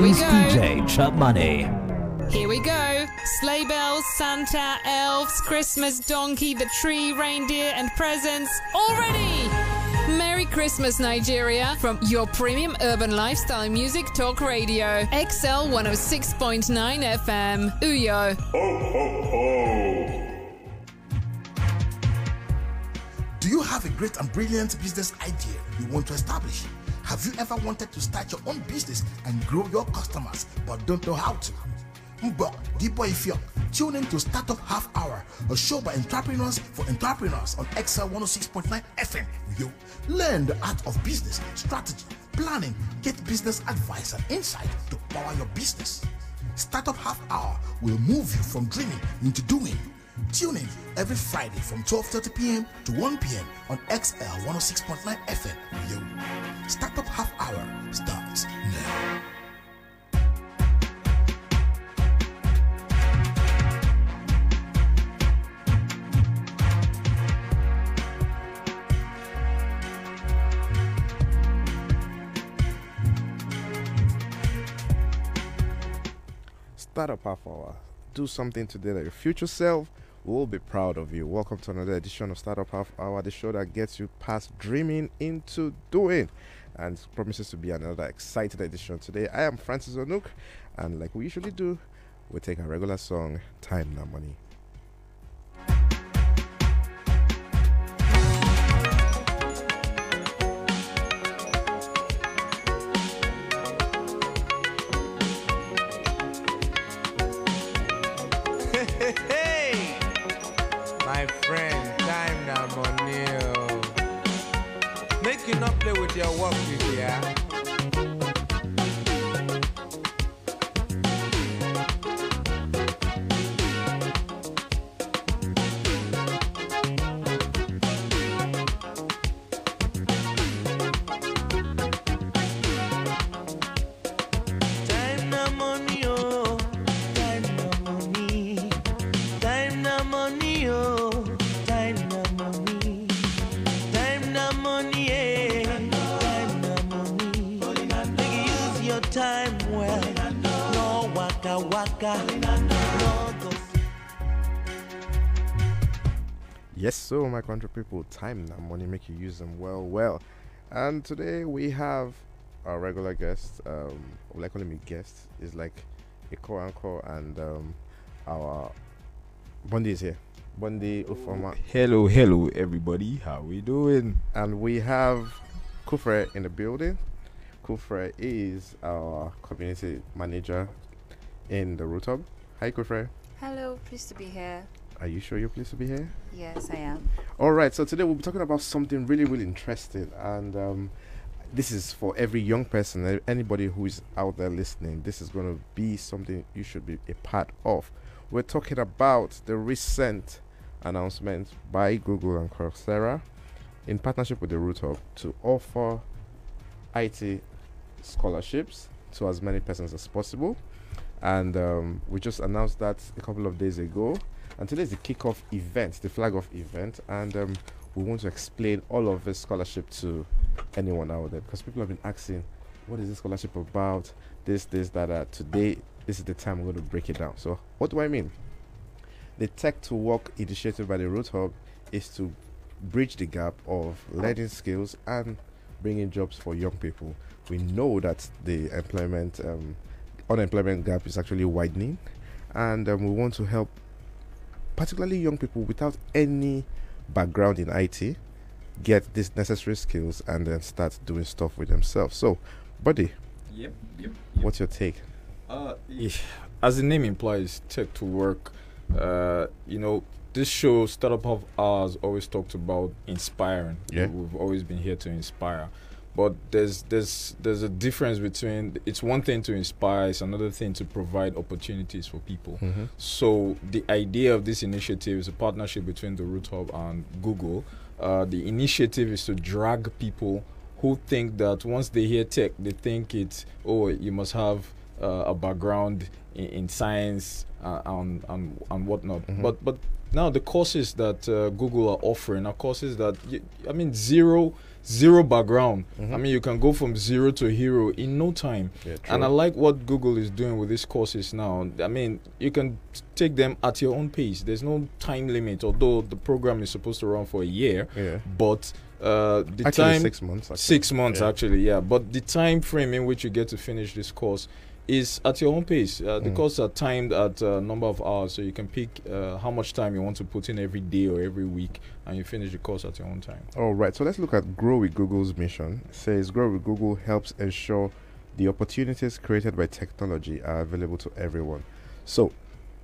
This Here we go. DJ Chub Money. Here we go. Sleigh bells, Santa, elves, Christmas donkey, the tree, reindeer, and presents already! Merry Christmas, Nigeria, from your premium urban lifestyle music talk radio, XL 106.9 FM. Uyo. Do you have a great and brilliant business idea you want to establish? Have you ever wanted to start your own business and grow your customers but don't know how to? Mbok, Deepo Ifyok, tune in to Startup Half Hour, a show by entrepreneurs for entrepreneurs on XL 106.9 FM. You learn the art of business, strategy, planning, get business advice and insight to power your business. Startup Half Hour will move you from dreaming into doing. Tune in every Friday from 12:30 p.m. to 1 p.m. on XL 106.9 FM. Yo, Startup Half Hour starts now. Startup Half Hour. Do something today that your future self will be proud of you. Welcome to another edition of Startup Half Hour, the show that gets you past dreaming into doing and promises to be another exciting edition today. I am Francis Onuk, and like we usually do, we take our regular song, Time Now Money. Play with your work, yeah. So my country people, time now money make you use them well, well. And today we have our regular guest. Um, well, I call him a guest. Is like a core anchor, and um, our Bondi is here. Bondi Ufoma, Hello, hello, everybody. How we doing? and we have Kufre in the building. Kufre is our community manager in the Root Hub. Hi, Kufre. Hello, pleased to be here. Are you sure you're pleased to be here? Yes, I am. All right, so today we'll be talking about something really, really interesting, and um, this is for every young person, anybody who is out there listening. This is going to be something you should be a part of. We're talking about the recent announcement by Google and Coursera in partnership with the Root Hub to offer IT scholarships to as many persons as possible. And um, we just announced that a couple of days ago. And today is the kickoff event, the flag off event. And um, we want to explain all of this scholarship to anyone out there because people have been asking, what is this scholarship about? This, this, that, that. Today, this is the time we're going to break it down. So, what do I mean? The Tech to Work initiative by the Root Hub is to bridge the gap of learning skills and bringing jobs for young people. We know that the employment um, unemployment gap is actually widening, and um, we want to help particularly young people without any background in IT get these necessary skills and then start doing stuff with themselves. So, buddy, Yep, yep. what's your take? Uh, as the name implies, tech to work. Uh, you know, this show, Startup Half Hour, always talked about inspiring. Yeah. We've always been here to inspire. But there's there's there's a difference between it's one thing to inspire, it's another thing to provide opportunities for people. Mm-hmm. So the idea of this initiative is a partnership between the Root Hub and Google. Uh, the initiative is to drag people who think that once they hear tech, they think it's oh you must have uh, a background in, in science uh, and, and and whatnot. Mhm. But but now the courses that uh, Google are offering are courses that I mean zero zero background. Mhm. I mean, you can go from zero to hero in no time. Yeah, And I like what Google is doing with these courses now. I mean, you can take them at your own pace. There's no time limit, although the program is supposed to run for a year. yeah. But uh, the Actually, time six months. Actually. six months Yeah. actually, yeah. But the time frame in which you get to finish this course is at your own pace. Uh, the Mm. courses are timed at a number of hours, so you can pick uh, how much time you want to put in every day or every week, and you finish the course at your own time. All right, so let's look at Grow with Google's mission. It says Grow with Google helps ensure the opportunities created by technology are available to everyone. So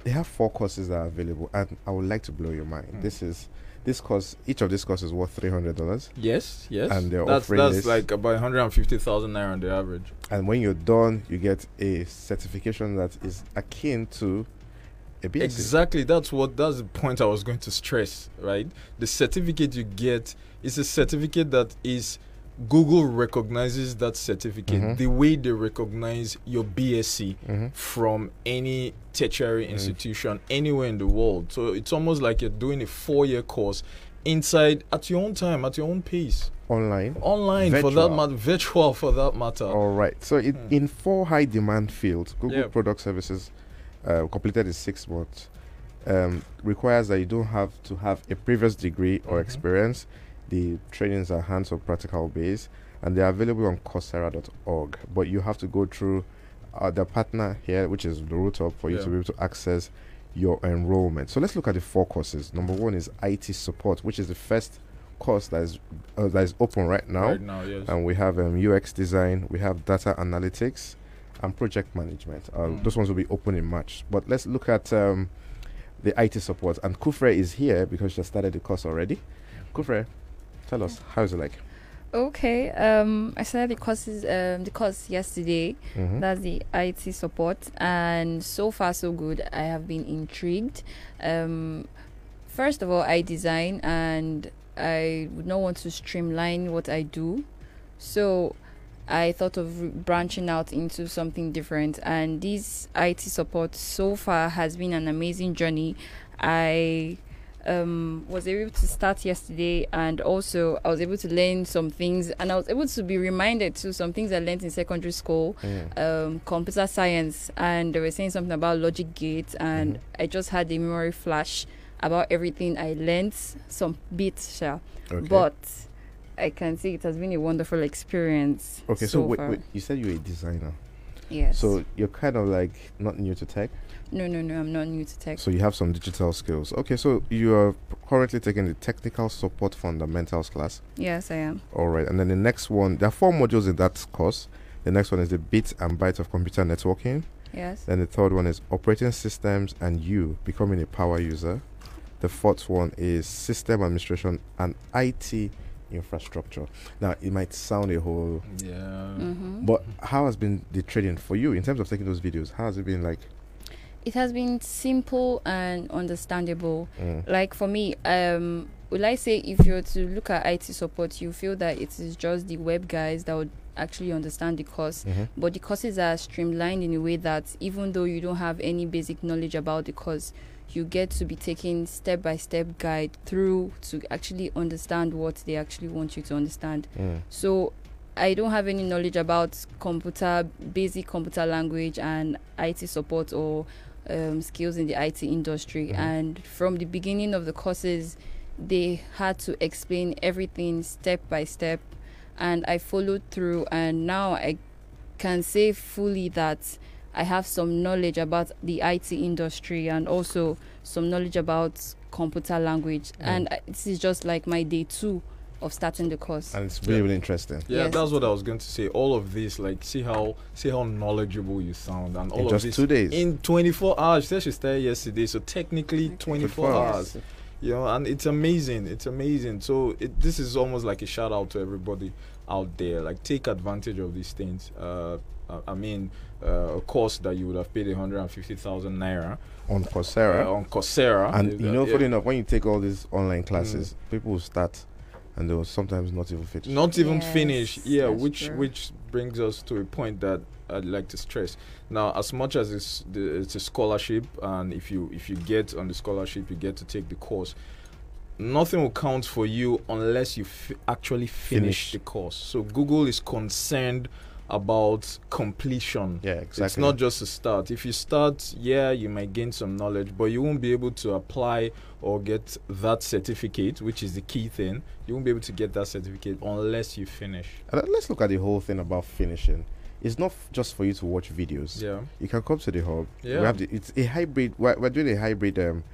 they have four courses that are available, and I would like to blow your mind. Mm. This is this course. Each of these courses worth three hundred dollars, Yes, yes. And they're that's offering that's this- like about 150,000 naira on the average. and when you're done, you get a certification that is akin to a BSc. Exactly. That's what. That's the point I was going to stress. Right. The certificate you get is a certificate that is Google recognizes that certificate Mhm. the way they recognize your BSc Mhm. from any tertiary Mm. institution anywhere in the world. So it's almost like you're doing a four-year course inside at your own time, at your own pace, online. online for that Virtual. matter, virtual for that matter. All right. So in, Hmm. in four high demand fields, Google Yeah. Product Services uh, completed in six months um, requires that you don't have to have a previous degree or Mhm. experience. The trainings are hands on practical base and they're available on Coursera.org. But you have to go through uh, the partner here, which is the Root Hub for you Yeah. to be able to access your enrollment. So let's look at the four courses. Number one is IT support, which is the first course that is uh, that is open right now Right now, yes. and we have um, UX design, we have data analytics, and project management. Uh, Mm. Those ones will be open in March. But let's look at um, the IT support. And Kufre is here because she has started the course already. Kufre, tell us how is it like? Okay. Um, I started the courses um the course yesterday. Mhm. That's the IT support, and so far so good. I have been intrigued. Um, first of all, I design, and I would not want to streamline what I do, so I thought of branching out into something different. And this IT support so far has been an amazing journey. I um, was able to start yesterday, and also I was able to learn some things, and I was able to be reminded to some things I learned in secondary school Mm. um, computer science and they were saying something about logic gates and Mhm. I just had a memory flash about everything I learned some bits sure. Okay. but I can say it has been a wonderful experience okay, so, wait, wait, you said you're a designer. yes So you're kind of like not new to tech. No no no I'm not new to tech So you have some digital skills. Okay, so you are currently taking the technical support fundamentals class. yes I am All right, and then the next one, there are four modules in that course. The next one is the bit and byte of computer networking. yes Then the third one is operating systems and you becoming a power user. The fourth one is system administration and IT infrastructure. Now, it might sound a whole, yeah. hmm but how has been the training for you in terms of taking those videos? How has it been like? It has been simple and understandable. Mm, like for me um will i say if you were to look at it support you feel that it is just the web guys that would actually understand the course? Mhm. but the courses are streamlined in a way that even though you don't have any basic knowledge about the course you get to be taken step by step guide through to actually understand what they actually want you to understand. Mm, so I don't have any knowledge about computer, basic computer language and IT support or um, skills in the IT industry. Mhm. And from the beginning of the courses, they had to explain everything step by step, and I followed through. And now I can say fully that I have some knowledge about the IT industry and also some knowledge about computer language. Mm. And this is just like my day two of starting the course. And it's really, Yeah. really interesting. Yeah, Yes. that's what I was going to say. All of this, like, see how see how knowledgeable you sound, and all In of just this two days. in 24 hours. She said she started yesterday, so technically 24 24 hours. You know, and it's amazing. It's amazing. So it, this is almost like a shout out to everybody out there. Like, take advantage of these things. Uh, I- I mean, uh, a course that you would have paid 150,000 naira on Coursera. uh, on Coursera. and you that- know, yeah. funny enough, when you take all these online classes, people will start and they were sometimes not even finished. not even Yes, finish yeah which true. which brings us to a point that i'd like to stress now as much as it's the, it's a scholarship and if you if you get on the scholarship you get to take the course nothing will count for you unless you f- actually finish Finish. the course. So Google is concerned about completion. Yeah, exactly. It's not just a start. If you start, yeah, you might gain some knowledge, but you won't be able to apply or get that certificate, which is the key thing. You won't be able to get that certificate unless you finish. And let's look at the whole thing about finishing. It's not just for you to watch videos. Yeah. You can come to the hub. Yeah. We have the, it's a hybrid. We're, we're doing a hybrid. Um,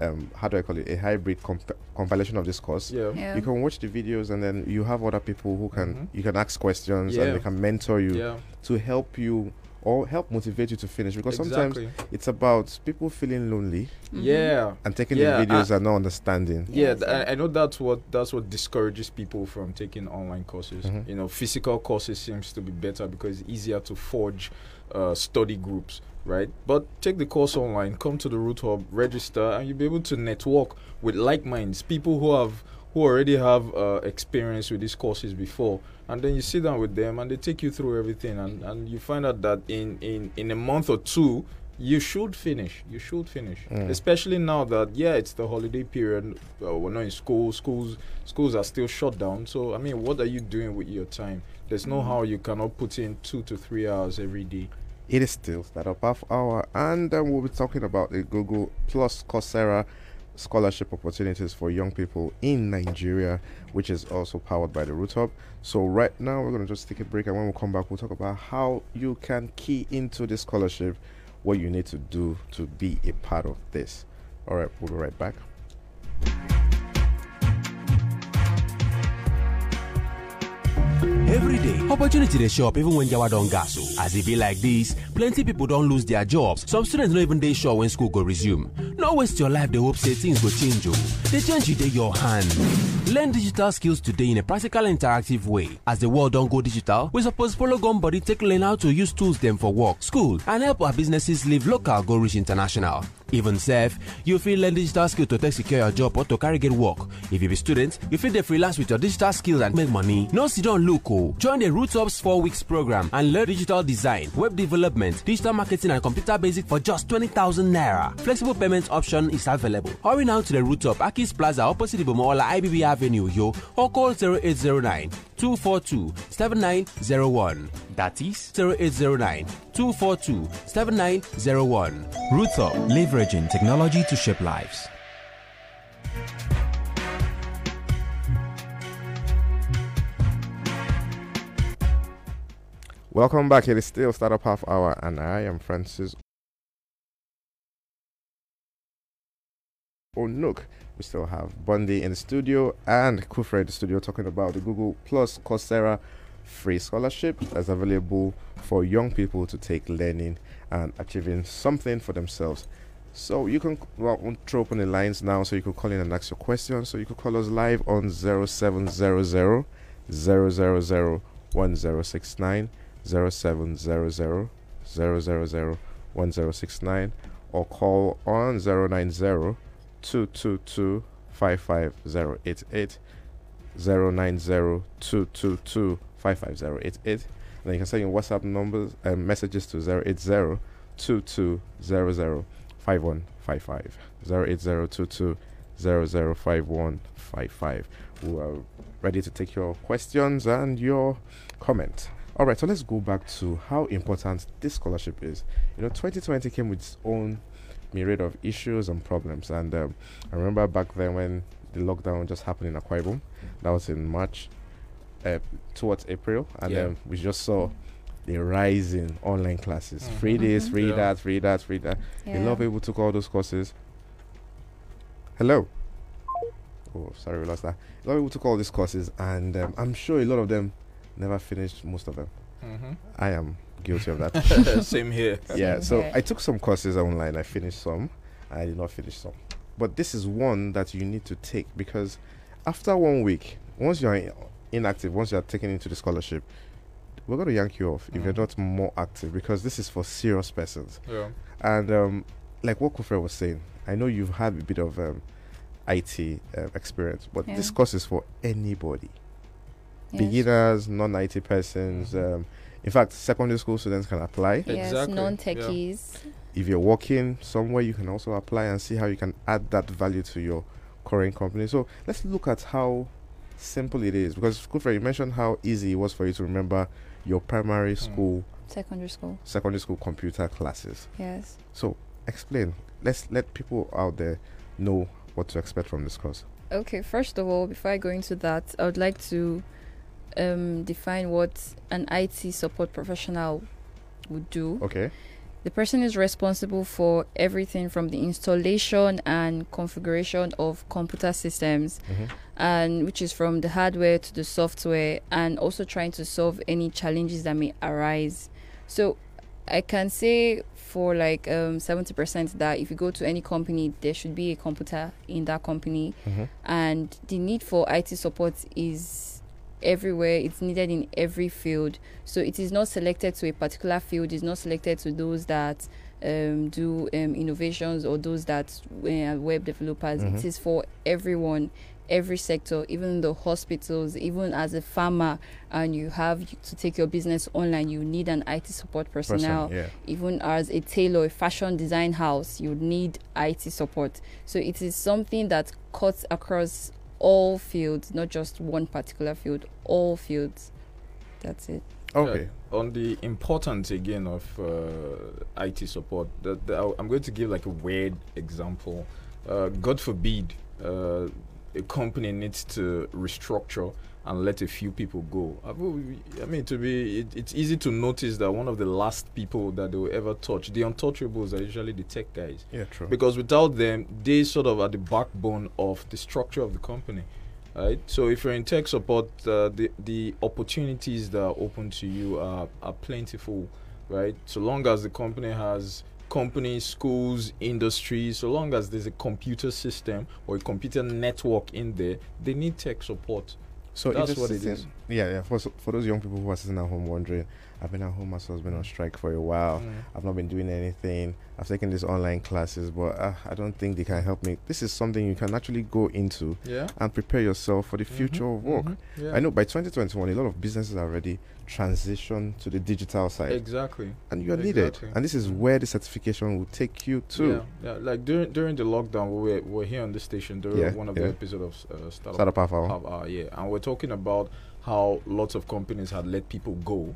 um, how do I call it? A hybrid comp- compilation of this course. Yeah. Yeah. You can watch the videos and then you have other people who can Mhm. you can ask questions and they can mentor you Yeah. to help you or help motivate you to finish because sometimes it's about people feeling lonely Mhm. Yeah. and taking Yeah, the videos I- and not understanding. Yeah, th- I, I know that's what that's what discourages people from taking online courses. Mhm. You know, physical courses seems to be better because it's easier to forge uh, study groups, right? But take the course online, come to the Root Hub, register, and you'll be able to network with like minds, people who have who already have uh, experience with these courses before, and then you sit down with them and they take you through everything, and, and you find out that in in in a month or two. You should finish. You should finish, Mm. especially now that yeah, it's the holiday period. Uh, we're not in school. Schools schools are still shut down. So I mean, what are you doing with your time? There's no how you cannot put in two to three hours every day. It is still Startup Half Hour, and um, we'll be talking about the Google Plus Coursera scholarship opportunities for young people in Nigeria, which is also powered by the Root Hub. So, right now, we're going to just take a break, and when we come back, we'll talk about how you can key into this scholarship, what you need to do to be a part of this. All right, we'll be right back. Every day, opportunity show up even when yawa don gas. As it be like this, plenty people don't lose their jobs. Some students don't even dey sure when school go resume. No waste your life they hope say things go change oh. o. The change you dey your hand. Learn digital skills today in a practical interactive way. As the world don't go digital, we suppose follow gun body take learn how to use tools them for work, school, and help our businesses live local go reach international. Even sef, you fit learn digital skill to take secure your job or to carry get work. If you be student, you fit dey freelance with your digital skills and make money. No sit down look o. Join the Root Hub's 4 weeks program and learn digital design, web development, digital marketing and computer basic for just 20,000 naira. Flexible payment option is available. Hurry now to the Root Hub, Akis Plaza opposite Ibom Hall IBB Avenue, Yo, or call 0809 242 7901. That is 0809 242 7901. Roots Up, leveraging technology to shape lives. Welcome back. It is still Startup Half Hour, and I am Francis Onuk. We still have Bundy in the studio and Kufre in the studio talking about the Google Plus Coursera free scholarship that's available for young people to take learning and achieving something for themselves. So you can well, we'll throw open the lines now so you can call in and ask your questions. So you can call us live on 0700 000 1069 0700 000 1069 or call on 090 222 55088 090 222 55088 then you can send your WhatsApp numbers and messages to 080 2200 5155 080 005155 we are ready to take your questions and your comments. All right so let's go back to how important this scholarship is. You know 2020 came with its own myriad of issues and problems and um, i remember back then when the lockdown just happened in Akwa Ibom that was in march uh, towards april and Yeah. then we just saw the rise in online classes free this free Yeah. that free that free that a lot of people took all those courses. Hello. Oh, sorry, we lost that. A lot of people took all these courses, and um, I'm sure a lot of them never finished most of them. Mm-hmm. I am guilty of that. Same here. yeah, Same so here. I took some courses online. I finished some. I did not finish some. But this is one that you need to take because after one week, once you're inactive, once you're taken into the scholarship, we're going to yank you off if you're Mhm. not more active because this is for serious persons. Yeah. And um, like what Kufre was saying, I know you've had a bit of um, IT uh, experience, but this course is for anybody Yes. beginners, non IT persons. Mhm. Um, in fact, secondary school students can apply. Yes, Exactly, non techies. If you're working somewhere, you can also apply and see how you can add that value to your current company. So let's look at how simple it is because Kufre, you mentioned how easy it was for you to remember your primary school, Secondary school. secondary school computer classes. Yes. So explain. Let's let people out there know what to expect from this course. Okay, first of all, before I go into that, I would like to um, define what an IT support professional would do. Okay. The person is responsible for everything from the installation and configuration of computer systems, Mhm. and which is from the hardware to the software, and also trying to solve any challenges that may arise. So, I can say for like um, 70% that if you go to any company, there should be a computer in that company, Mhm. and the need for IT support is everywhere it's needed in every field so it is not selected to a particular field it's not selected to those that um, do um, innovations or those that uh, web developers Mhm. it is for everyone every sector even the hospitals even as a farmer and you have to take your business online you need an IT support Person, personnel yeah. even as a tailor, a fashion design house, you need IT support. So it is something that cuts across all fields, not just one particular field, all fields. That's it. Okay. Yeah, on the importance again of uh, IT support, that, that I- I'm going to give like a weird example. Uh, God forbid uh, a company needs to restructure and let a few people go. I mean, to be, it, it's easy to notice that one of the last people that they will ever touch, the untouchables, are usually the tech guys. Yeah, true. Because without them, they sort of are the backbone of the structure of the company. Right. So if you're in tech support, uh, the the opportunities that are open to you are, are plentiful, right? So long as the company has companies, schools, industries, so long as there's a computer system or a computer network in there, they need tech support. So that's it's what it is. Yeah, yeah. For for those young people who are sitting at home wondering, I've been at home. My son's been on strike for a while. Mm. I've not been doing anything. I've taken these online classes, but uh, I don't think they can help me. This is something you can actually go into Yeah. and prepare yourself for the future of work. mhm, yeah. I know by 2021, a lot of businesses are already transition to the digital side, Exactly. and you're needed. And this is where the certification will take you to. Yeah, yeah. Like during during the lockdown, we were, we were here on the station during Yeah, one of yeah. the episodes of uh, Startup, Startup Half Hour. Half Hour, yeah, and we're talking about how lots of companies had let people go,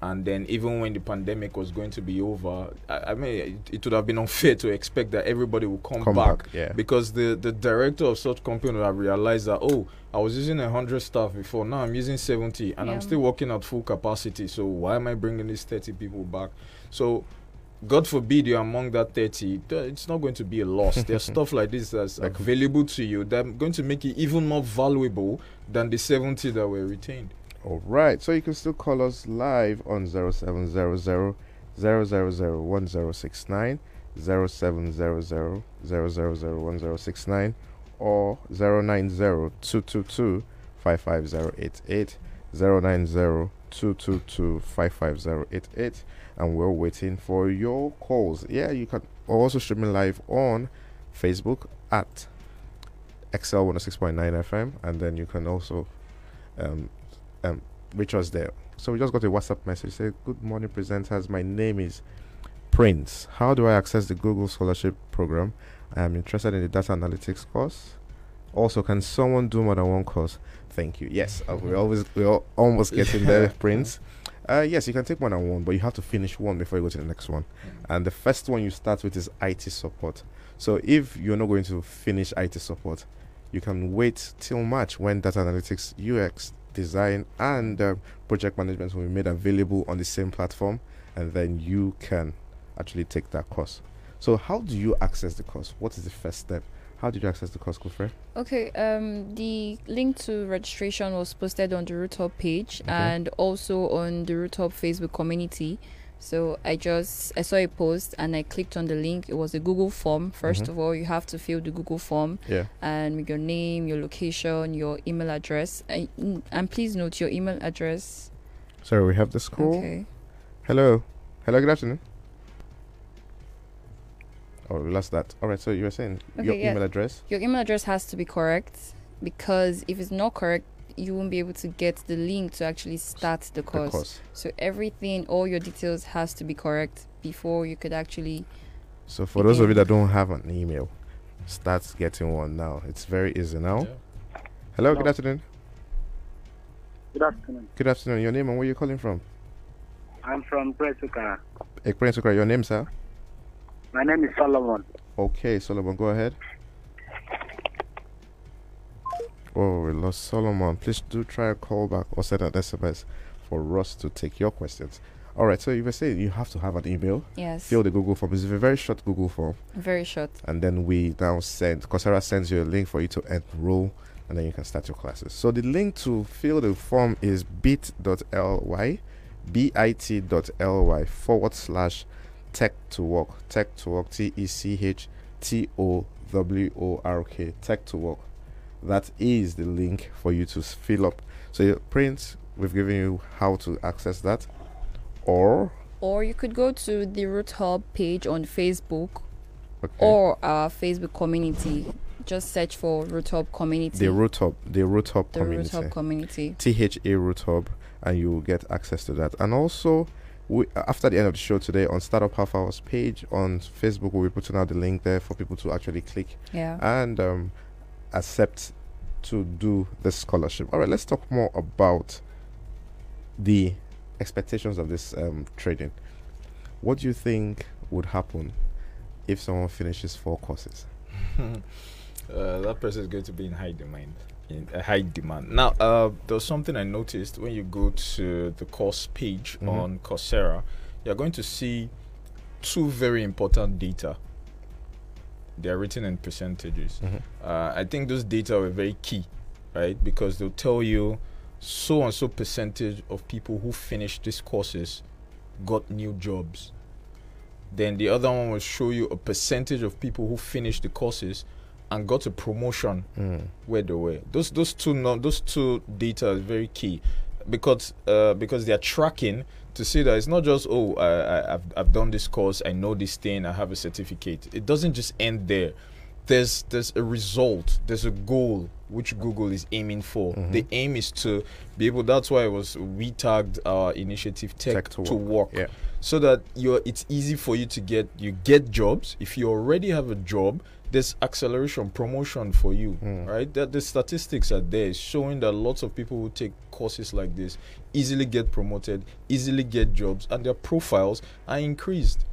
and then even when the pandemic was going to be over, I, I mean, it, it would have been unfair to expect that everybody would come, Come back, back, yeah. because the the director of such company would have realized that oh. I was using a hundred staff before. Now I'm using seventy, and Yeah. I'm still working at full capacity. So why am I bringing these thirty people back? So God forbid you're among that 30, it's not going to be a loss. There's stuff like this that's Like- available to you that going to make it even more valuable than the 70 that were retained. All right. So you can still call us live on 0700 000 1069, 0700 000 1069, or 090 222 55088, 090 222 55088. And we're waiting for your calls. Yeah, you can also stream me live on Facebook at XL 106.9 FM, and then you can also um, um, us there. So we just got a WhatsApp message. Say, "Good morning, presenters. My name is Prince. How do I access the Google Scholarship Program? I am interested in the data analytics course. Also, can someone do more than one course? Thank you. Yes, uh, we always we're almost getting there, Prince. Uh, yes, you can take one on one, but you have to finish one before you go to the next one. And the first one you start with is IT support. So if you're not going to finish IT support, you can wait till March when data analytics, UX design, and uh, project management will be made available on the same platform, and then you can actually take that course. So how do you access the course? What is the first step? How did you access the course, Kufre? Okay, um, the link to registration was posted on the Roothub page Okay. and also on the Roothub Facebook community. So I just I saw a post and I clicked on the link. It was a Google form. 1st Mhm. of all, you have to fill the Google form Yeah. and with your name, your location, your email address. And, and please note your email address. Sorry, we have this call. Okay. Hello. Hello, good afternoon. Oh, we lost that. All right, so you were saying your yeah. email address? Your email address has to be correct because if it's not correct, you won't be able to get the link to actually start the The course. course. So everything, all your details has to be correct before you could actually. So for those of you that don't have an email, start getting one now. It's very easy now. Yeah. Hello, good afternoon. Good afternoon. Good afternoon. Your name and where you calling from? I'm from Presuka. Eh, Ekpren Sukra, your name, sir? My name is Solomon. Okay, Solomon, go ahead. Oh, we lost Solomon. Please do try a call back or send an SMS for us to take your questions. All right, so you were saying you have to have an email, Yes. fill the Google form. It's a very short Google form, Very short. and then we now send, Coursera sends you a link for you to enroll, and then you can start your classes. So the link to fill the form is bit.ly, bit.ly forward slash tech to work, tech to work, T E C H T O W O R K, tech to work. That is the link for you to fill up. So, your print, we've given you how to access that, or Or you could go to the Root Hub page on Facebook okay, or our Facebook community. Just search for Root Hub community. the root hub, the root hub the Root community. Hub community. THA Root Hub, and you will get access to that. And also, we, after the end of the show today on Startup Half Hours page on Facebook, we'll be putting out the link there for people to actually click Yeah. and um, accept to do the scholarship. All right, let's talk more about the expectations of this um, trading. What do you think would happen if someone finishes four courses? uh, that person is going to be in high demand. In a high demand. Now, uh, there's something I noticed when you go to the course page Mhm. on Coursera. You're going to see two very important data. They are written in percentages. Mhm. Uh, I think those data were very key, right? Because they'll tell you so and so percentage of people who finished these courses got new jobs. Then the other one will show you a percentage of people who finished the courses and got a promotion Mm. where they were. Those those two no, those two data is very key because uh, because they are tracking to see that it's not just oh I, I, I've I've done this course I know this thing I have a certificate. It doesn't just end there. There's there's a result. There's a goal which Google is aiming for. Mhm. The aim is to be able. That's why it was we tagged our initiative Tech, Tech to to, Work. work Yeah. so that you're it's easy for you to get you get jobs if you already have a job there's acceleration promotion for you Mm. right that the statistics are there showing that lots of people who take courses like this easily get promoted easily get jobs and their profiles are increased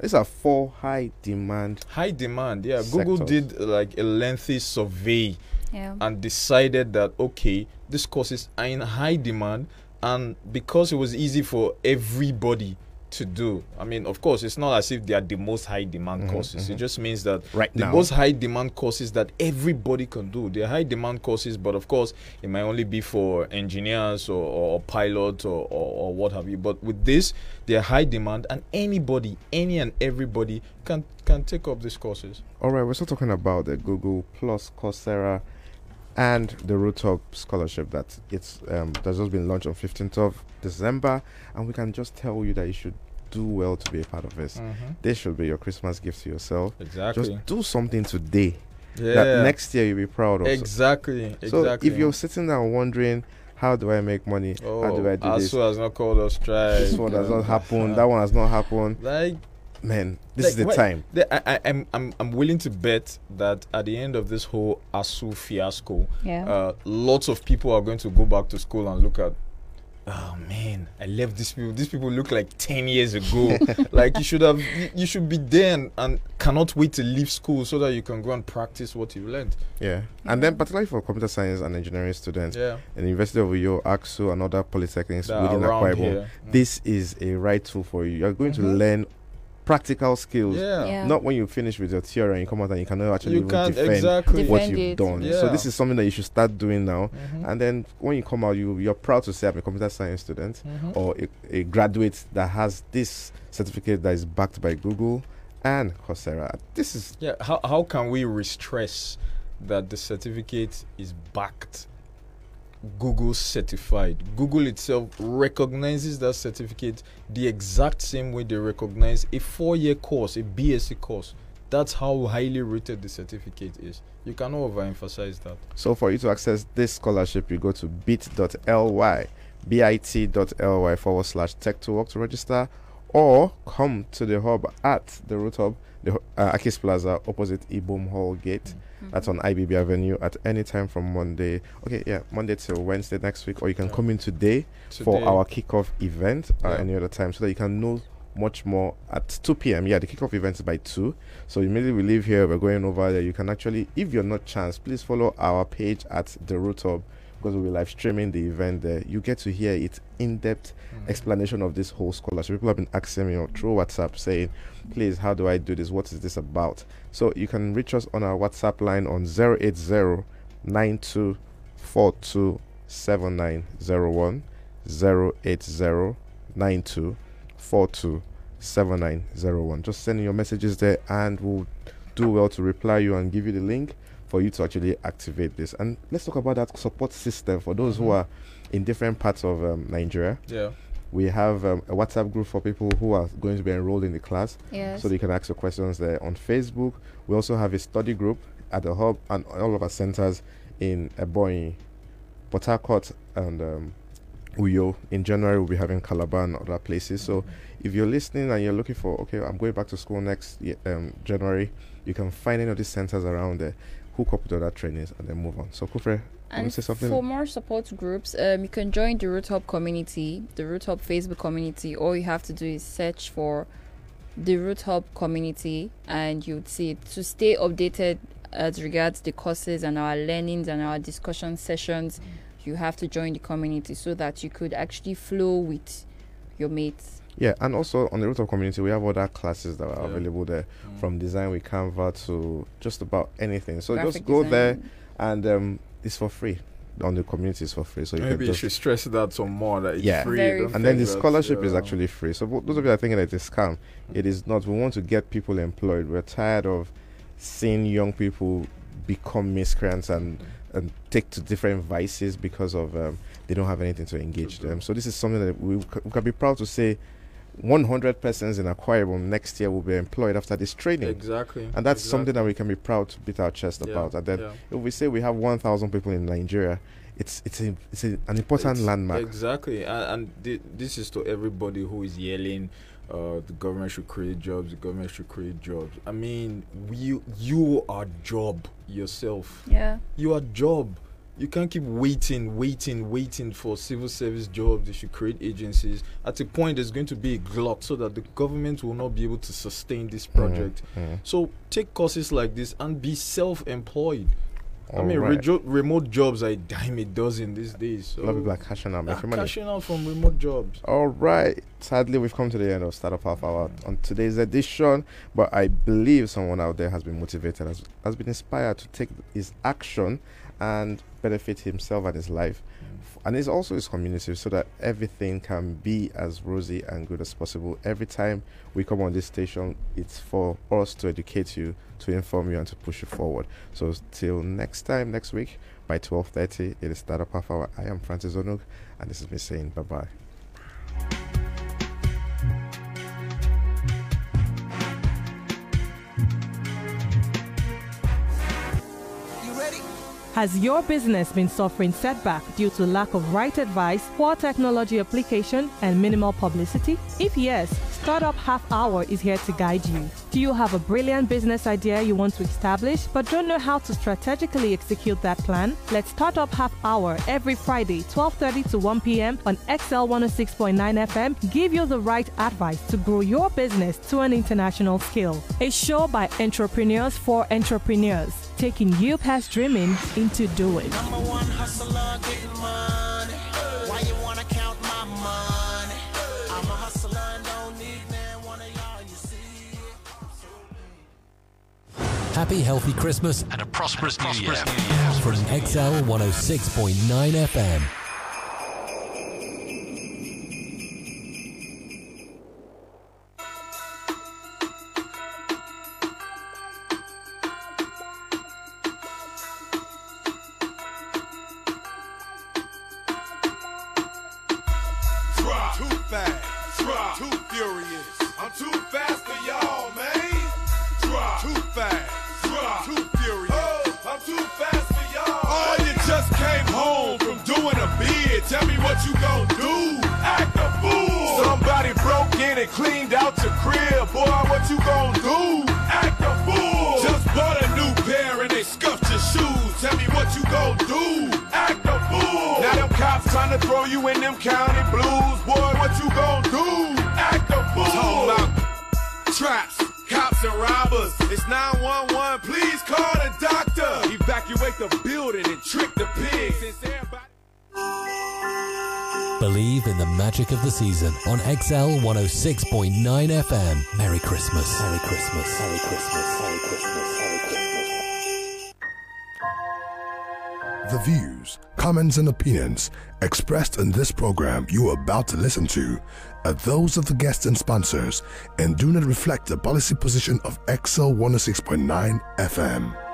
These are four high demand. high demand yeah google did like a lengthy survey Yeah. and decided that okay these courses are in high demand and because it was easy for everybody to do. I mean of course it's not as if they are the most high demand Mhm, courses. Mhm. it just means that Right the now. most high demand courses that everybody can do. They're high demand courses but of course it might only be for engineers or, or pilots or, or, or what have you. But with this they're high demand and anybody any and everybody can can take up these courses. All right, we're still talking about the Google Plus, Coursera, and the Root Hub scholarship that it's um, that's just been launched on 15th of December, and we can just tell you that you should do well to be a part of this. This should be your Christmas gift to yourself. exactly Just do something today yeah that next year you'll be proud of. Exactly. So, exactly. if you're sitting there wondering, how do I make money? oh, how do I do this? ASUU has not called us try. This one has not happened. That one has not happened. Like, Man, this like, is the wait, time. the- I, I, I'm, I'm, I'm willing to bet that at the end of this whole ASUU fiasco, Yeah. uh, lots of people are going to go back to school and look at. Oh man, I left these people. These people look like ten years ago. like you should have, you, you should be there and, and cannot wait to leave school so that you can go and practice what you learned. Yeah. And then, particularly for computer science and engineering students, Yeah, in the University of Uyo, AKSU, and other polytechnics that within around Akwa Ibom. Mm. this is a right tool for you. You're going to Mhm. learn practical skills. yeah. Yeah. Not when you finish with your theory and you come out and you cannot actually you even can't defend exactly. what Defend you've it. done. So this is something that you should start doing now. Mhm. And then when you come out, you you're proud to say I'm a computer science student Mhm. or a, a graduate that has this certificate that is backed by Google and Coursera. This is Yeah, how how can we restress that the certificate is backed Google certified? Google itself recognizes that certificate the exact same way they recognize a four-year course, a BSc course. That's how highly rated the certificate is. You cannot overemphasize that. so for you to access this scholarship, you go to bit.ly, bit.ly forward slash tech to work to register, or come to the hub at the Root Hub, the uh, Akis Plaza, opposite Ibom Hall Gate. That's on IBB Avenue at any time from Monday. Okay, yeah, Monday till Wednesday next week, or you can come in today, for Today. our kickoff event uh, Yeah. any other time so that you can know much more at 2 p.m. Yeah, the kickoff event is by 2. So immediately we leave here, we're going over there. You can actually, if you're not chance, please follow our page at the Root Hub because we'll be live streaming the event there. You get to hear it in depth mm. explanation of this whole scholarship. People have been asking me through WhatsApp saying, please, how do I do this? What is this about? So you can reach us on our WhatsApp line on 080 9242 7901 080 9242 7901. Just send your messages there and we'll do well to reply you and give you the link for you to actually activate this. And let's talk about that support system for those who are in different parts of um, Nigeria. Yeah. We have um, a WhatsApp group for people who are going to be enrolled in the class. Yes. So they can ask your questions there on Facebook. We also have a study group at the hub and all of our centers in Ebonyi, Port Harcourt, and um, Uyo. In January, we'll be having Calabar and other places. So if you're listening and you're looking for, okay, I'm going back to school next um, January, you can find any of these centers around there, hook up with other trainings, and then move on. So, Kufre, And say something? for more support groups, um, you can join the Root Hub community, the Root Hub Facebook community. All you have to do is search for the Root Hub community, and you'd see it. To stay updated as regards the courses and our learnings and our discussion sessions, you have to join the community so that you could actually flow with your mates. Yeah, and also on the Root Hub Community, we have other classes that are Yeah. available there, Mm. from design with Canva to just about anything. So Graphic just go there, and um, it's for free. On the community, it's for free. So you Maybe can you just should stress that some more. That it's Yeah. free. Very Don't and then the think that, scholarship is actually free. So those of you are thinking that it's a scam, it is not. We want to get people employed. We're tired of seeing young people become miscreants and and take to different vices because of um, they don't have anything to engage them. So this is something that we, c- we can be proud to say. 100 persons in Akwa Ibom next year will be employed after this training. Exactly. And that's something that we can be proud to beat our chest Yeah, about. And then yeah. if we say we have 1,000 people in Nigeria, it's it's a, it's a, an important It's- landmark. Exactly, and, and thi- this is to everybody who is yelling, uh, the government should create jobs. The government should create jobs. I mean, you you are job yourself. Yeah. You are job. You can't keep waiting, waiting, waiting for civil service jobs. They should create agencies. At a point, there's going to be a glut so that the government will not be able to sustain this project. Mhm. So take courses like this and be self-employed. I mean, Alright. rejo- remote jobs are a dime a dozen these days. So a lot of people are cashing out, making money. cashing out from remote jobs. All right. Sadly, we've come to the end of Startup Half Hour on today's edition, but I believe someone out there has been motivated, has, has been inspired to take his action and benefit himself and his life. F- And it's also his community so that everything can be as rosy and good as possible. Every time we come on this station, it's for us to educate you, to inform you, and to push you forward. So till next time, next week by 12.30, it is Startup Half Hour. I am Francis Onuk, and this is me saying bye-bye. Has your business been suffering setback due to lack of right advice, poor technology application, and minimal publicity? If yes, Startup Half Hour is here to guide you. Do you have a brilliant business idea you want to establish but don't know how to strategically execute that plan? Let Startup Half Hour every Friday, 12:30 to 1 p.m. on XL 106.9 FM give you the right advice to grow your business to an international scale. A show by entrepreneurs for entrepreneurs, taking you past dreaming into doing. Happy, healthy Christmas and a prosperous, New, Year. from XL 106.9 FM. Tell me what you gon' do. Act a fool. Somebody broke in and cleaned out your crib. Boy, what you gon' do? Act a fool. Just bought a new pair and they scuffed your shoes. Tell me what you gon' do? Act a fool. Now them cops trying to throw you in them county blues. Boy, what you gon' do? Act a fool. Talking about traps, cops and robbers. It's 911. Please call the doctor. Evacuate the building and trick the Believe in the magic of the season on XL 106.9 FM. Merry Christmas. Merry Christmas. Merry Christmas. Merry Christmas. Merry Christmas. The views, comments, and opinions expressed in this program you are about to listen to are those of the guests and sponsors and do not reflect the policy position of XL 106.9 FM.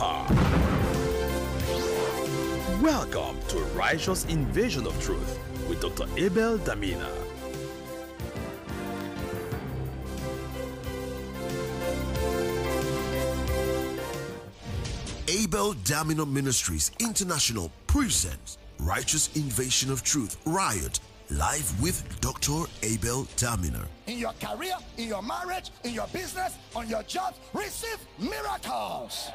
Feel. Welcome to Righteous Invasion of Truth with Dr. Abel Damina. Abel Damina Ministries International presents Righteous Invasion of Truth Riot live with Dr. Abel Damina. in your career, in your marriage, in your business, on your job, receive miracles.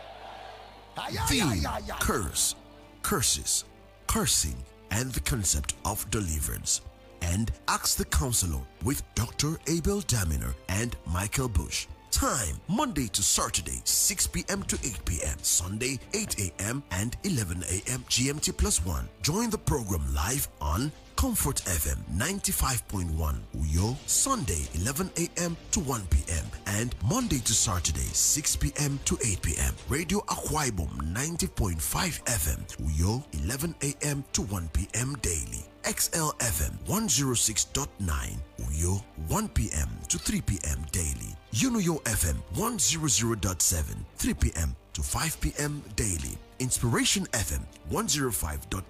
Theme. Curse, Curses, Cursing, and the concept of deliverance. And Ask the Counselor with Dr. Abel Damina and Michael Bush. Time Monday to Saturday, 6 p.m. to 8 p.m. Sunday, 8 a.m. and 11 a.m. GMT plus 1. Join the program live on Comfort FM 95.1 Uyo, Sunday 11 a.m. to 1 p.m. and Monday to Saturday 6 p.m. to 8 p.m. Radio Akwa Ibom 90.5 FM Uyo 11 a.m. to 1 p.m. daily. XL FM 106.9 Uyo 1 p.m. to 3 p.m. daily. Unuyo FM 100.7 3 p.m. to 5 p.m. daily. Inspiration FM 105.9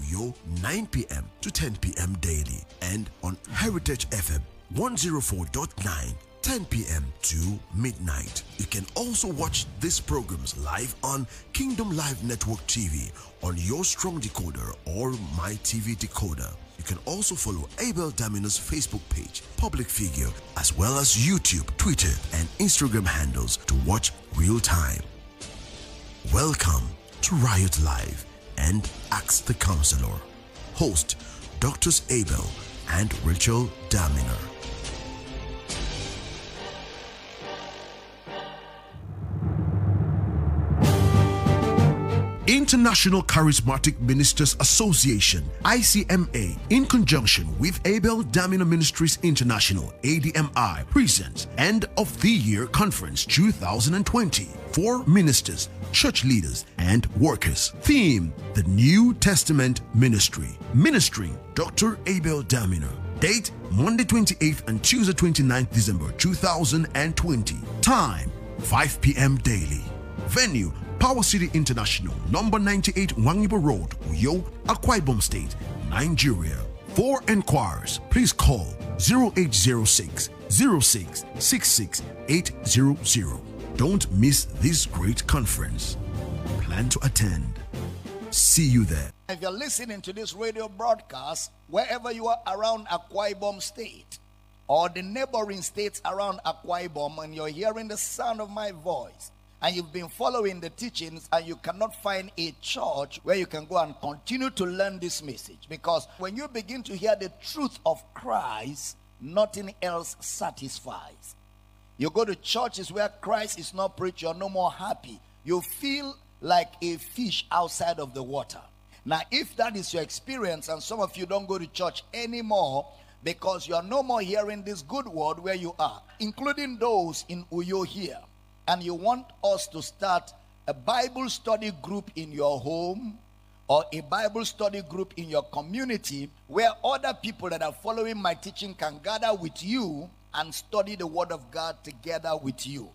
Uyo 9 p.m. to 10 p.m. daily. And on Heritage FM 104.9 10 p.m. to midnight. You can also watch these programs live on Kingdom Live Network TV on your strong decoder or my TV decoder. You can also follow Abel Damina's Facebook page, public figure, as well as YouTube, Twitter, and Instagram handles to watch real time. Welcome to Riot Live and Ask the Counselor. Host Doctors Abel and Rachel Damina. International Charismatic Ministers Association, ICMA, in conjunction with Abel Damina Ministries International, ADMI, presents End of the Year Conference 2020 for ministers, church leaders, and workers. Theme The New Testament Ministry. Ministering Dr. Abel Damina. Date Monday 28th and Tuesday 29th December 2020. Time 5 p.m. daily. Venue Power City International, number 98 Nwaniba Road, Uyo, Akwa Ibom State, Nigeria. For enquiries, please call 0806 06 800. Don't miss this great conference. Plan to attend. See you there. If you're listening to this radio broadcast, wherever you are around Akwa Ibom State or the neighboring states around Akwa Ibom, and you're hearing the sound of my voice, and you've been following the teachings, and you cannot find a church where you can go and continue to learn this message. Because when you begin to hear the truth of Christ, nothing else satisfies. You go to churches where Christ is not preached, you're no more happy. You feel like a fish outside of the water. Now, if that is your experience, and some of you don't go to church anymore because you're no more hearing this good word where you are, including those in Uyo here, and you want us to start a Bible study group in your home or a Bible study group in your community where other people that are following my teaching can gather with you and study the Word of God together with you,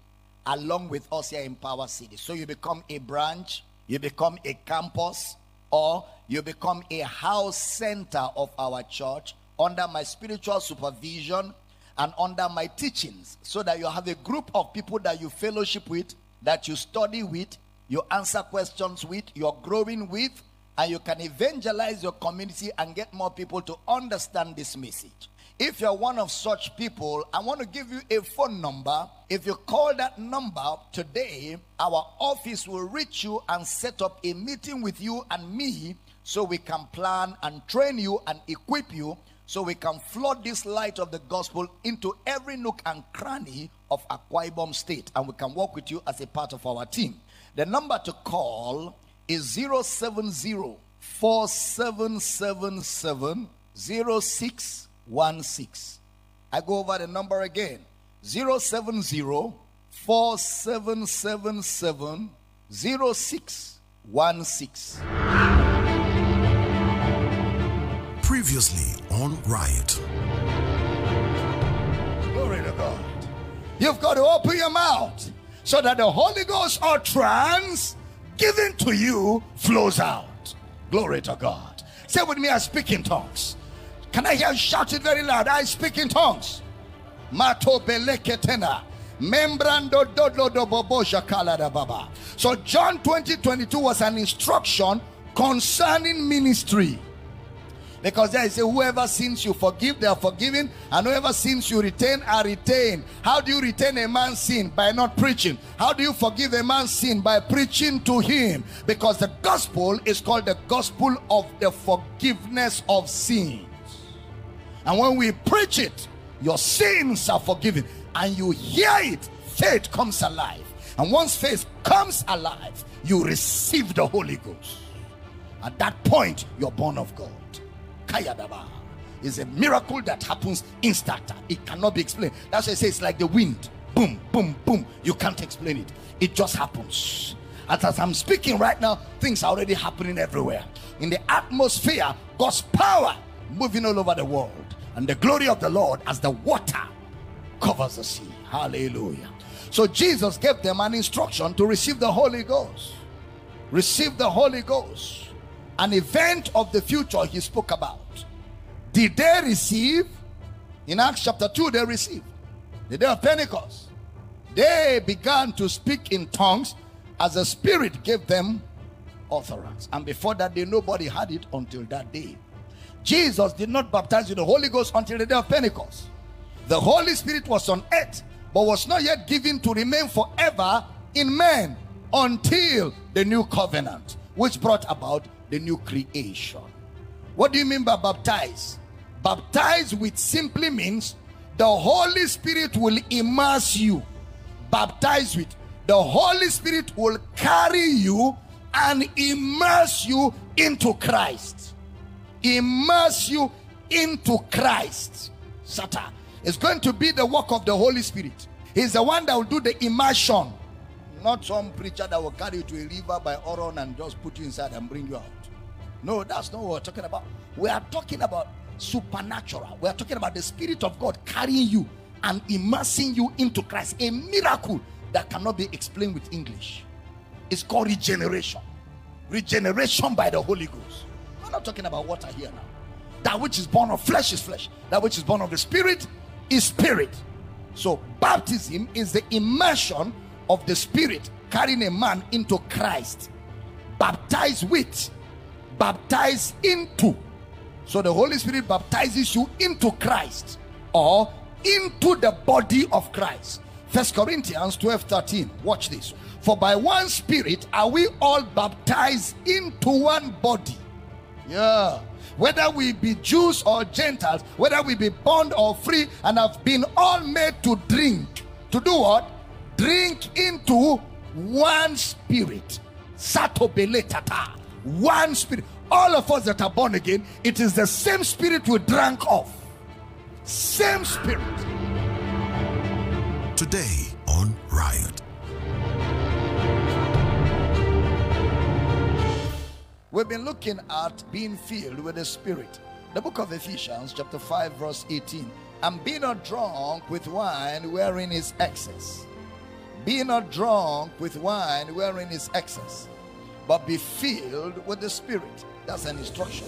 along with us here in Power City. So you become a branch, you become a campus, or you become a house center of our church under my spiritual supervision and under my teachings so that you have a group of people that you fellowship with, that you study with, you answer questions with, you're growing with, and you can evangelize your community and get more people to understand this message. If you're one of such people, I want to give you a phone number. If you call that number today, our office will reach you and set up a meeting with you and me so we can plan and train you and equip you so we can flood this light of the gospel into every nook and cranny of Akwa State and we can work with you as a part of our team. The number to call is 070 4777 0616. I go over the number again 070 4777 0616. Previously on Riot. Glory to God. You've got to open your mouth so that the Holy Ghost or utterance given to you flows out. Glory to God. Say with me, I speak in tongues. Can I hear you shout it very loud? I speak in tongues. Mato beleketena. Membrando dodo do baba. So John 20, 22 was an instruction concerning ministry. Because there is a whoever sins you forgive, they are forgiven, and whoever sins you retain are retained. How do you retain a man's sin? By not preaching. How do you forgive a man's sin? By preaching to him. Because the gospel is called the gospel of the forgiveness of sins. And when we preach it, your sins are forgiven. And you hear it, faith comes alive. And once faith comes alive, you receive the Holy Ghost. At that point, you're born of God. Is a miracle that happens instant. It cannot be explained. That's why I say it's like the wind. Boom, boom, boom. You can't explain it. It just happens. As, as I'm speaking right now, things are already happening everywhere. In the atmosphere, God's power moving all over the world. And the glory of the Lord as the water covers the sea. Hallelujah. So Jesus gave them an instruction to receive the Holy Ghost. Receive the Holy Ghost. An event of the future he spoke about. Did they receive? In Acts chapter 2, they received. The day of Pentecost. They began to speak in tongues as the Spirit gave them utterance. And before that day, nobody had it until that day. Jesus did not baptize with the Holy Ghost until the day of Pentecost. The Holy Spirit was on earth, but was not yet given to remain forever in men until the new covenant, which brought about the new creation. What do you mean by baptize? Baptize with simply means the Holy Spirit will immerse you. Baptize with the Holy Spirit will carry you and immerse you into Christ. Immerse you into Christ. Sata. It's going to be the work of the Holy Spirit. He's the one that will do the immersion. Not some preacher that will carry you to a river by Oron and just put you inside and bring you out. No, that's not what we're talking about. We are talking about supernatural. We are talking about the Spirit of God carrying you and immersing you into Christ. A miracle that cannot be explained with English. It's called regeneration. Regeneration by the Holy Ghost. We're not talking about water here now. That which is born of flesh is flesh. That which is born of the Spirit is spirit. So baptism is the immersion of the Spirit carrying a man into Christ. Baptized with, baptized into. So the Holy Spirit baptizes you into Christ or into the body of Christ. First Corinthians 12 13. Watch this. For by one spirit are we all baptized into one body. Yeah. Whether we be Jews or Gentiles, whether we be bond or free, and have been all made to drink. To do what? Drink into one spirit. Satobeletata. One spirit. All of us that are born again, it is the same spirit we drank of. Same spirit. Today on Riot. We've been looking at being filled with the Spirit. The book of Ephesians, chapter 5, verse 18. And be not drunk with wine wherein is excess. Be not drunk with wine wherein is excess, but be filled with the Spirit. That's an instruction.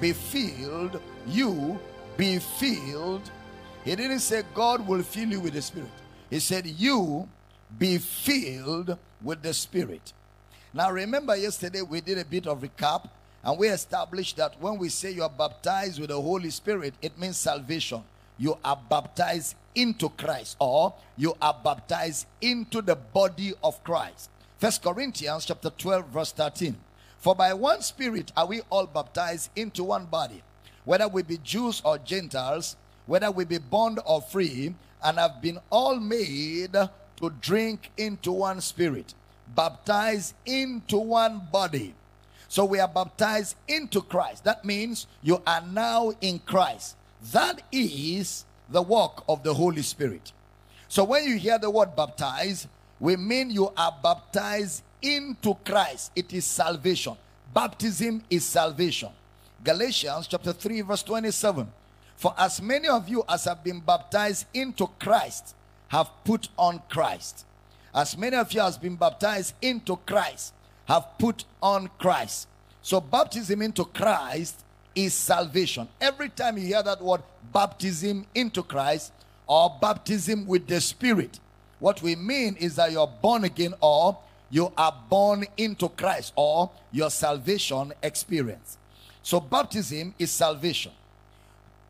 Be filled, you be filled. He didn't say God will fill you with the Spirit. He said, You be filled with the Spirit. Now, remember yesterday we did a bit of recap And we established that when we say you are baptized with the Holy Spirit, it means salvation. You are baptized into Christ or you are baptized into the body of Christ. First Corinthians chapter 12 verse 13. For by one spirit are we all baptized into one body, whether we be Jews or Gentiles, whether we be bond or free, and have been all made to drink into one spirit, baptized into one body. So we are baptized into Christ. That means you are now in Christ. That is the work of the Holy Spirit. So when you hear the word baptize, we mean you are baptized into Christ. It is salvation. Baptism is salvation. Galatians chapter 3 verse 27. For as many of you as have been baptized into Christ have put on Christ. As many of you as been baptized into Christ have put on Christ. So baptism into Christ is salvation. Every time you hear that word baptism into Christ or baptism with the Spirit, what we mean is that you're born again or you are born into Christ or your salvation experience. So baptism is salvation.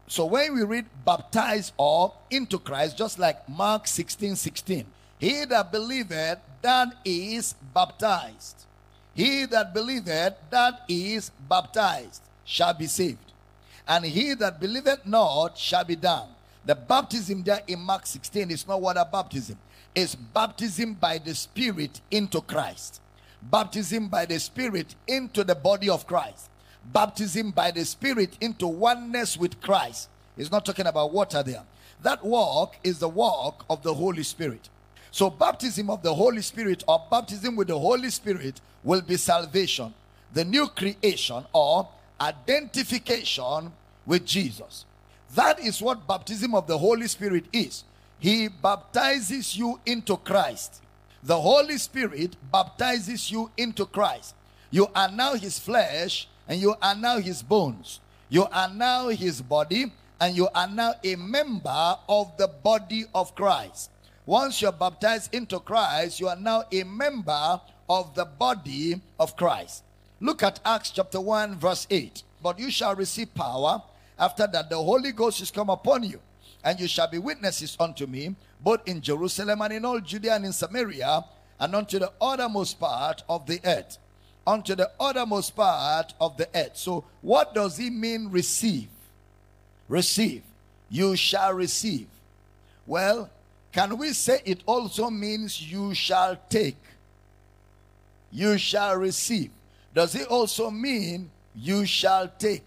So when we read baptized or into Christ, just like Mark 16 16, he that believeth that is baptized. He that believeth that is baptized shall be saved. And he that believeth not shall be damned. The baptism there in Mark 16 is not water baptism. It's baptism by the Spirit into Christ. Baptism by the Spirit into the body of Christ. Baptism by the Spirit into oneness with Christ. It's not talking about water there. That walk is the walk of the Holy Spirit. So, baptism of the Holy Spirit or baptism with the Holy Spirit will be salvation, the new creation or identification with Jesus. That is what baptism of the Holy Spirit is. He baptizes you into Christ. The Holy Spirit baptizes you into Christ. You are now his flesh and you are now his bones. You are now his body and you are now a member of the body of Christ. Once you're baptized into Christ, you are now a member of the body of Christ. Look at Acts chapter 1, verse 8. But you shall receive power after that the Holy Ghost is come upon you, and you shall be witnesses unto me, both in Jerusalem and in all Judea and in Samaria, and unto the uttermost part of the earth. Unto the uttermost part of the earth. So, what does he mean, receive? Receive. You shall receive. Well, can we say it also means you shall take? You shall receive. Does it also mean you shall take?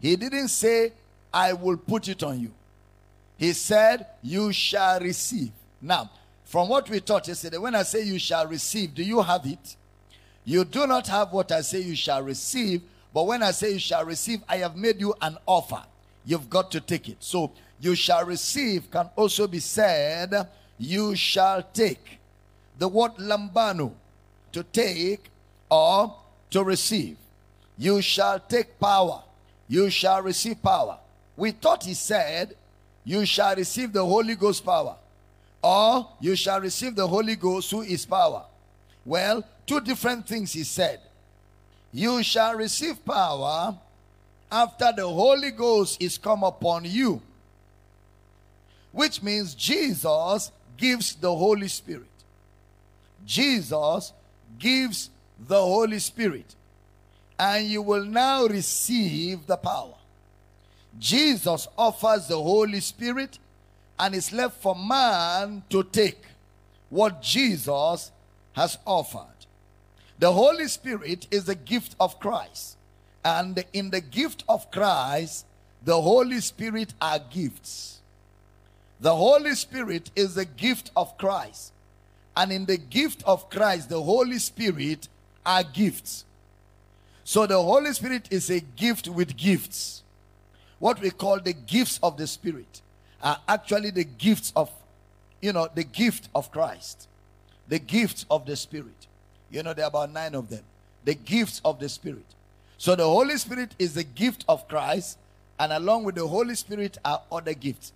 He didn't say, I will put it on you. He said, You shall receive. Now, from what we taught yesterday, when I say you shall receive, do you have it? You do not have what I say you shall receive, but when I say you shall receive, I have made you an offer. You've got to take it. So, you shall receive can also be said, you shall take. The word lambano, to take or to receive. You shall take power. You shall receive power. We thought he said, you shall receive the Holy Ghost power. Or you shall receive the Holy Ghost who is power. Well, two different things he said. You shall receive power after the Holy Ghost is come upon you. Which means Jesus gives the Holy Spirit. Jesus gives the Holy Spirit. And you will now receive the power. Jesus offers the Holy Spirit and it's left for man to take what Jesus has offered. The Holy Spirit is the gift of Christ. And in the gift of Christ, the Holy Spirit are gifts. The Holy Spirit is the gift of Christ. And in the gift of Christ, the Holy Spirit are gifts. So the Holy Spirit is a gift with gifts. What we call the gifts of the Spirit are actually the gifts of, you know, the gift of Christ. The gifts of the Spirit. You know, there are about nine of them. The gifts of the Spirit. So the Holy Spirit is the gift of Christ, and along with the Holy Spirit are other gifts.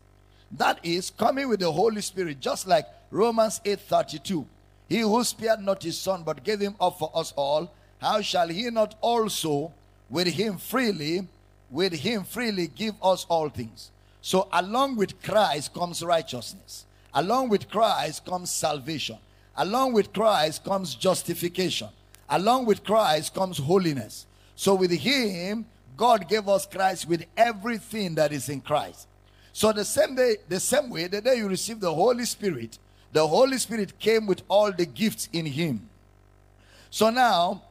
That is coming with the Holy Spirit, just like Romans 8:32. He who spared not his son, but gave him up for us all, how shall he not also with him freely, with him freely give us all things. So along with Christ comes righteousness. Along with Christ comes salvation. Along with Christ comes justification. Along with Christ comes holiness. So with him, God gave us Christ with everything that is in Christ. So the same day, the same way, the day you receive the Holy Spirit, the Holy Spirit came with all the gifts in him. So now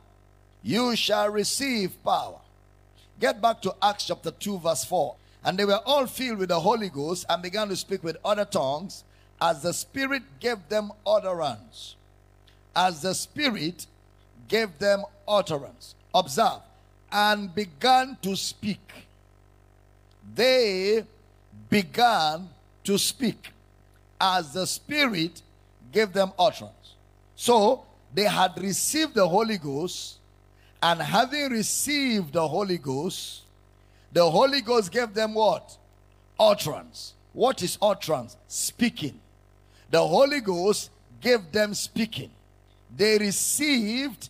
you shall receive power. Get back to Acts chapter 2, verse 4. And they were all filled with the Holy Ghost and began to speak with other tongues as the Spirit gave them utterance. As the Spirit gave them utterance. Observe. And began to speak. They began to speak as the Spirit gave them utterance. So they had received the Holy Ghost, and having received the Holy Ghost, the Holy Ghost gave them what? Utterance. What is utterance? Speaking. The Holy Ghost gave them speaking. They received,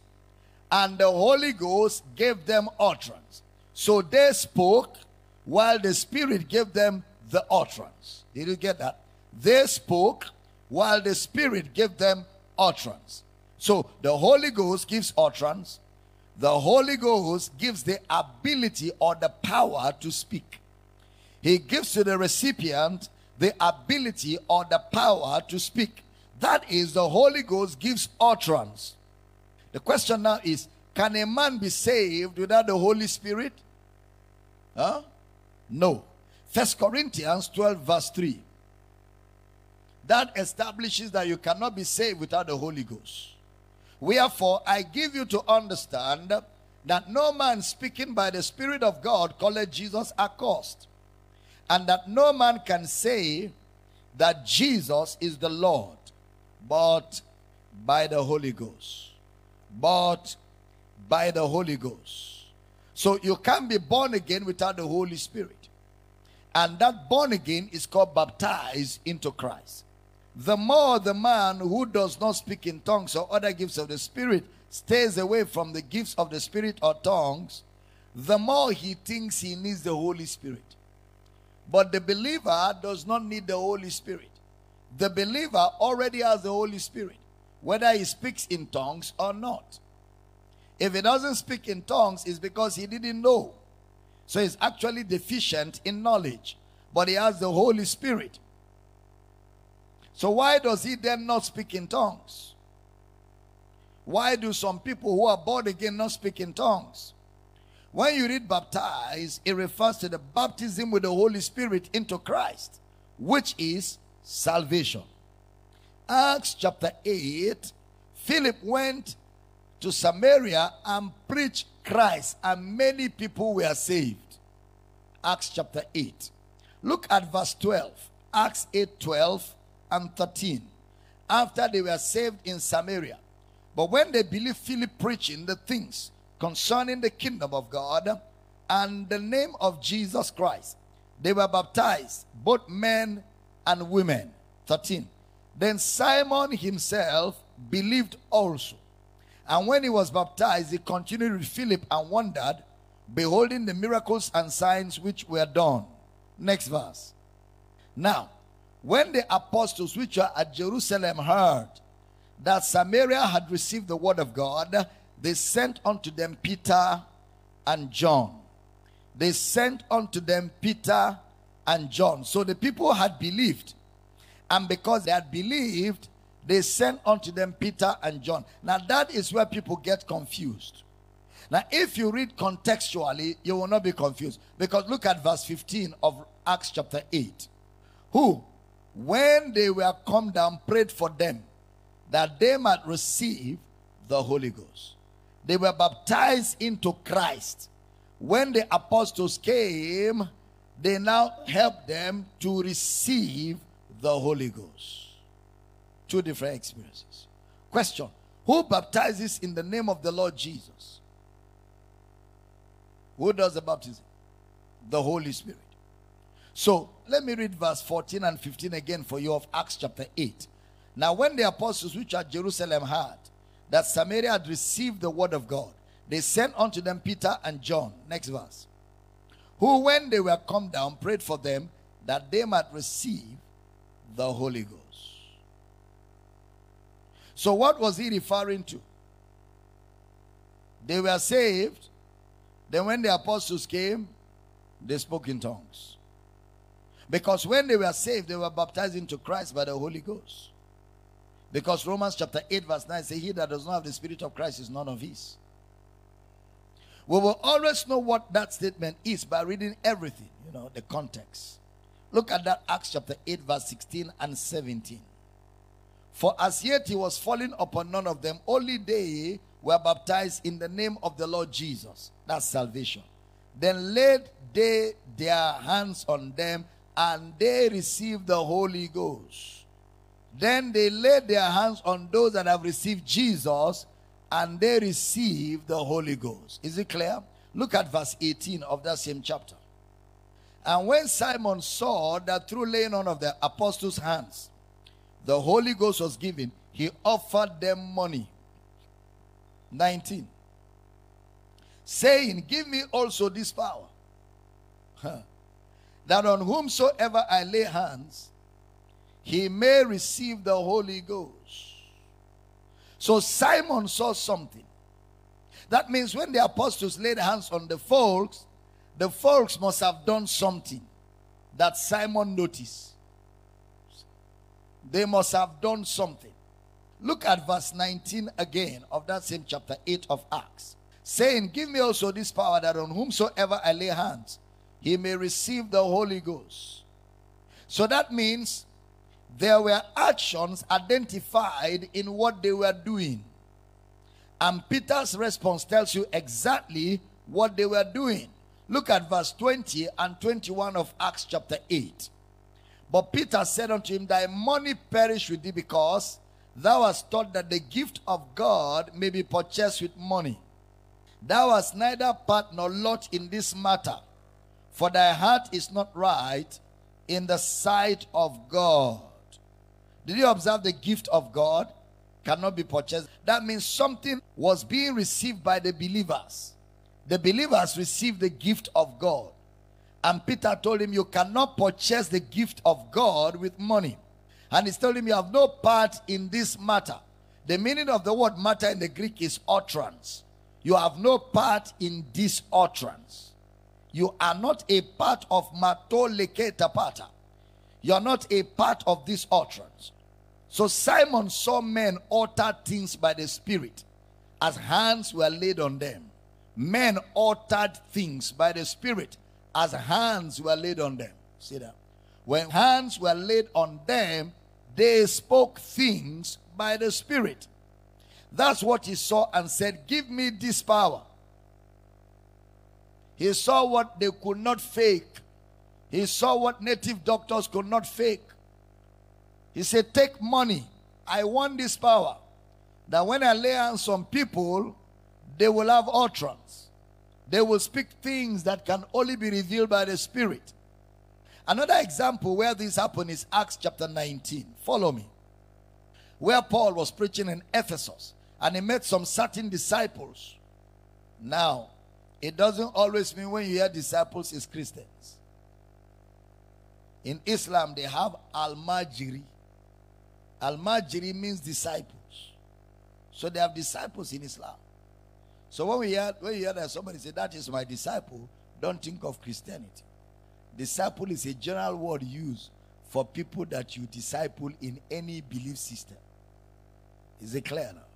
and the Holy Ghost gave them utterance. So they spoke while the Spirit gave them the utterance. Did you get that? They spoke while the Spirit gave them utterance. So the Holy Ghost gives utterance. The Holy Ghost gives the ability or the power to speak. He gives to the recipient the ability or the power to speak. That is, the Holy Ghost gives utterance. The question now is can a man be saved without the Holy Spirit? Huh? No. First Corinthians 12, verse 3. That establishes that you cannot be saved without the Holy Ghost. Wherefore, I give you to understand that no man speaking by the Spirit of God calleth Jesus accursed, and that no man can say that Jesus is the Lord, but by the Holy Ghost. But by the Holy Ghost. So you can't be born again without the Holy Spirit. And that born again is called baptized into Christ. The more the man who does not speak in tongues or other gifts of the Spirit stays away from the gifts of the Spirit or tongues, the more he thinks he needs the Holy Spirit. But the believer does not need the Holy Spirit. The believer already has the Holy Spirit, whether he speaks in tongues or not. If he doesn't speak in tongues, it's because he didn't know. So he's actually deficient in knowledge, but he has the Holy Spirit. So why does he then not speak in tongues? Why do some people who are born again not speak in tongues? When you read baptize, it refers to the baptism with the Holy Spirit into Christ, which is salvation. Acts chapter 8, Philip went to Samaria and preached Christ, and many people were saved. Acts chapter 8. Look at verse 12. Acts 8 12 and 13. After they were saved in Samaria. But when they believed Philip preaching the things concerning the kingdom of God and the name of Jesus Christ, they were baptized, both men and women. 13. Then Simon himself believed also. And when he was baptized, he continued with Philip and wondered, beholding the miracles and signs which were done. Next verse. Now, when the apostles which were at Jerusalem heard that Samaria had received the word of God, they sent unto them Peter and John. They sent unto them Peter and John. So the people had believed. And because they had believed, they sent unto them Peter and John. Now that is where people get confused. Now, if you read contextually, you will not be confused. Because look at verse 15 of Acts chapter 8. Who, when they were come down, prayed for them that they might receive the Holy Ghost. They were baptized into Christ. When the apostles came, they now helped them to receive the Holy Ghost. Two different experiences. Question Who baptizes in the name of the Lord Jesus? Who does the baptism? The Holy Spirit. So let me read verse 14 and 15 again for you of Acts chapter 8. Now, when the apostles which at Jerusalem heard that Samaria had received the word of God, they sent unto them Peter and John. Next verse. Who, when they were come down, prayed for them that they might receive the Holy Ghost. So, what was he referring to? They were saved. Then, when the apostles came, they spoke in tongues. Because when they were saved, they were baptized into Christ by the Holy Ghost. Because Romans chapter 8, verse 9 says, He that does not have the Spirit of Christ is none of his. We will always know what that statement is by reading everything, you know, the context. Look at that Acts chapter 8, verse 16 and 17. For as yet he was falling upon none of them, only they were baptized in the name of the Lord Jesus. That's salvation. Then laid they their hands on them, and they received the Holy Ghost. Then they laid their hands on those that have received Jesus, and they received the Holy Ghost. Is it clear? Look at verse 18 of that same chapter. And when Simon saw that through laying on of the apostles' hands, the Holy Ghost was given, he offered them money. 19. Saying, Give me also this power, huh, that on whomsoever I lay hands, he may receive the Holy Ghost. So Simon saw something. That means when the apostles laid hands on the folks, the folks must have done something that Simon noticed. They must have done something. Look at verse 19 again of that same chapter 8 of Acts. Saying, Give me also this power that on whomsoever I lay hands, he may receive the Holy Ghost. So that means there were actions identified in what they were doing. And Peter's response tells you exactly what they were doing. Look at verse 20 and 21 of Acts chapter 8. But Peter said unto him, Thy money perish with thee because thou hast thought that the gift of God may be purchased with money. Thou hast neither part nor lot in this matter, for thy heart is not right in the sight of God. Did you observe the gift of God cannot be purchased? That means something was being received by the believers. The believers received the gift of God. And Peter told him, You cannot purchase the gift of God with money. And he's telling him, You have no part in this matter. The meaning of the word matter in the Greek is utterance. You have no part in this utterance. You are not a part of mato leketa You are not a part of this utterance. So Simon saw men utter things by the Spirit as hands were laid on them. Men uttered things by the Spirit as hands were laid on them. See that? When hands were laid on them, they spoke things by the Spirit. That's what he saw and said, Give me this power. He saw what they could not fake. He saw what native doctors could not fake. He said, Take money. I want this power. That when I lay hands on people, they will have utterance. They will speak things that can only be revealed by the Spirit. Another example where this happened is Acts chapter 19. Follow me. Where Paul was preaching in Ephesus and he met some certain disciples. Now, it doesn't always mean when you hear disciples is Christians. In Islam, they have Almajiri. Al Majiri means disciples. So they have disciples in Islam. So when we hear when you hear that somebody say that is my disciple, don't think of Christianity. Disciple is a general word used for people that you disciple in any belief system. Is it clear now?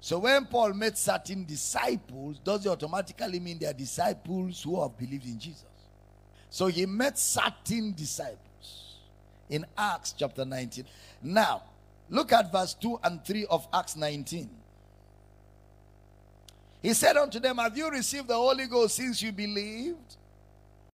So when Paul met certain disciples, does it automatically mean they are disciples who have believed in Jesus? So he met certain disciples in Acts chapter 19. Now, look at verse 2 and 3 of Acts 19. He said unto them, Have you received the Holy Ghost since you believed?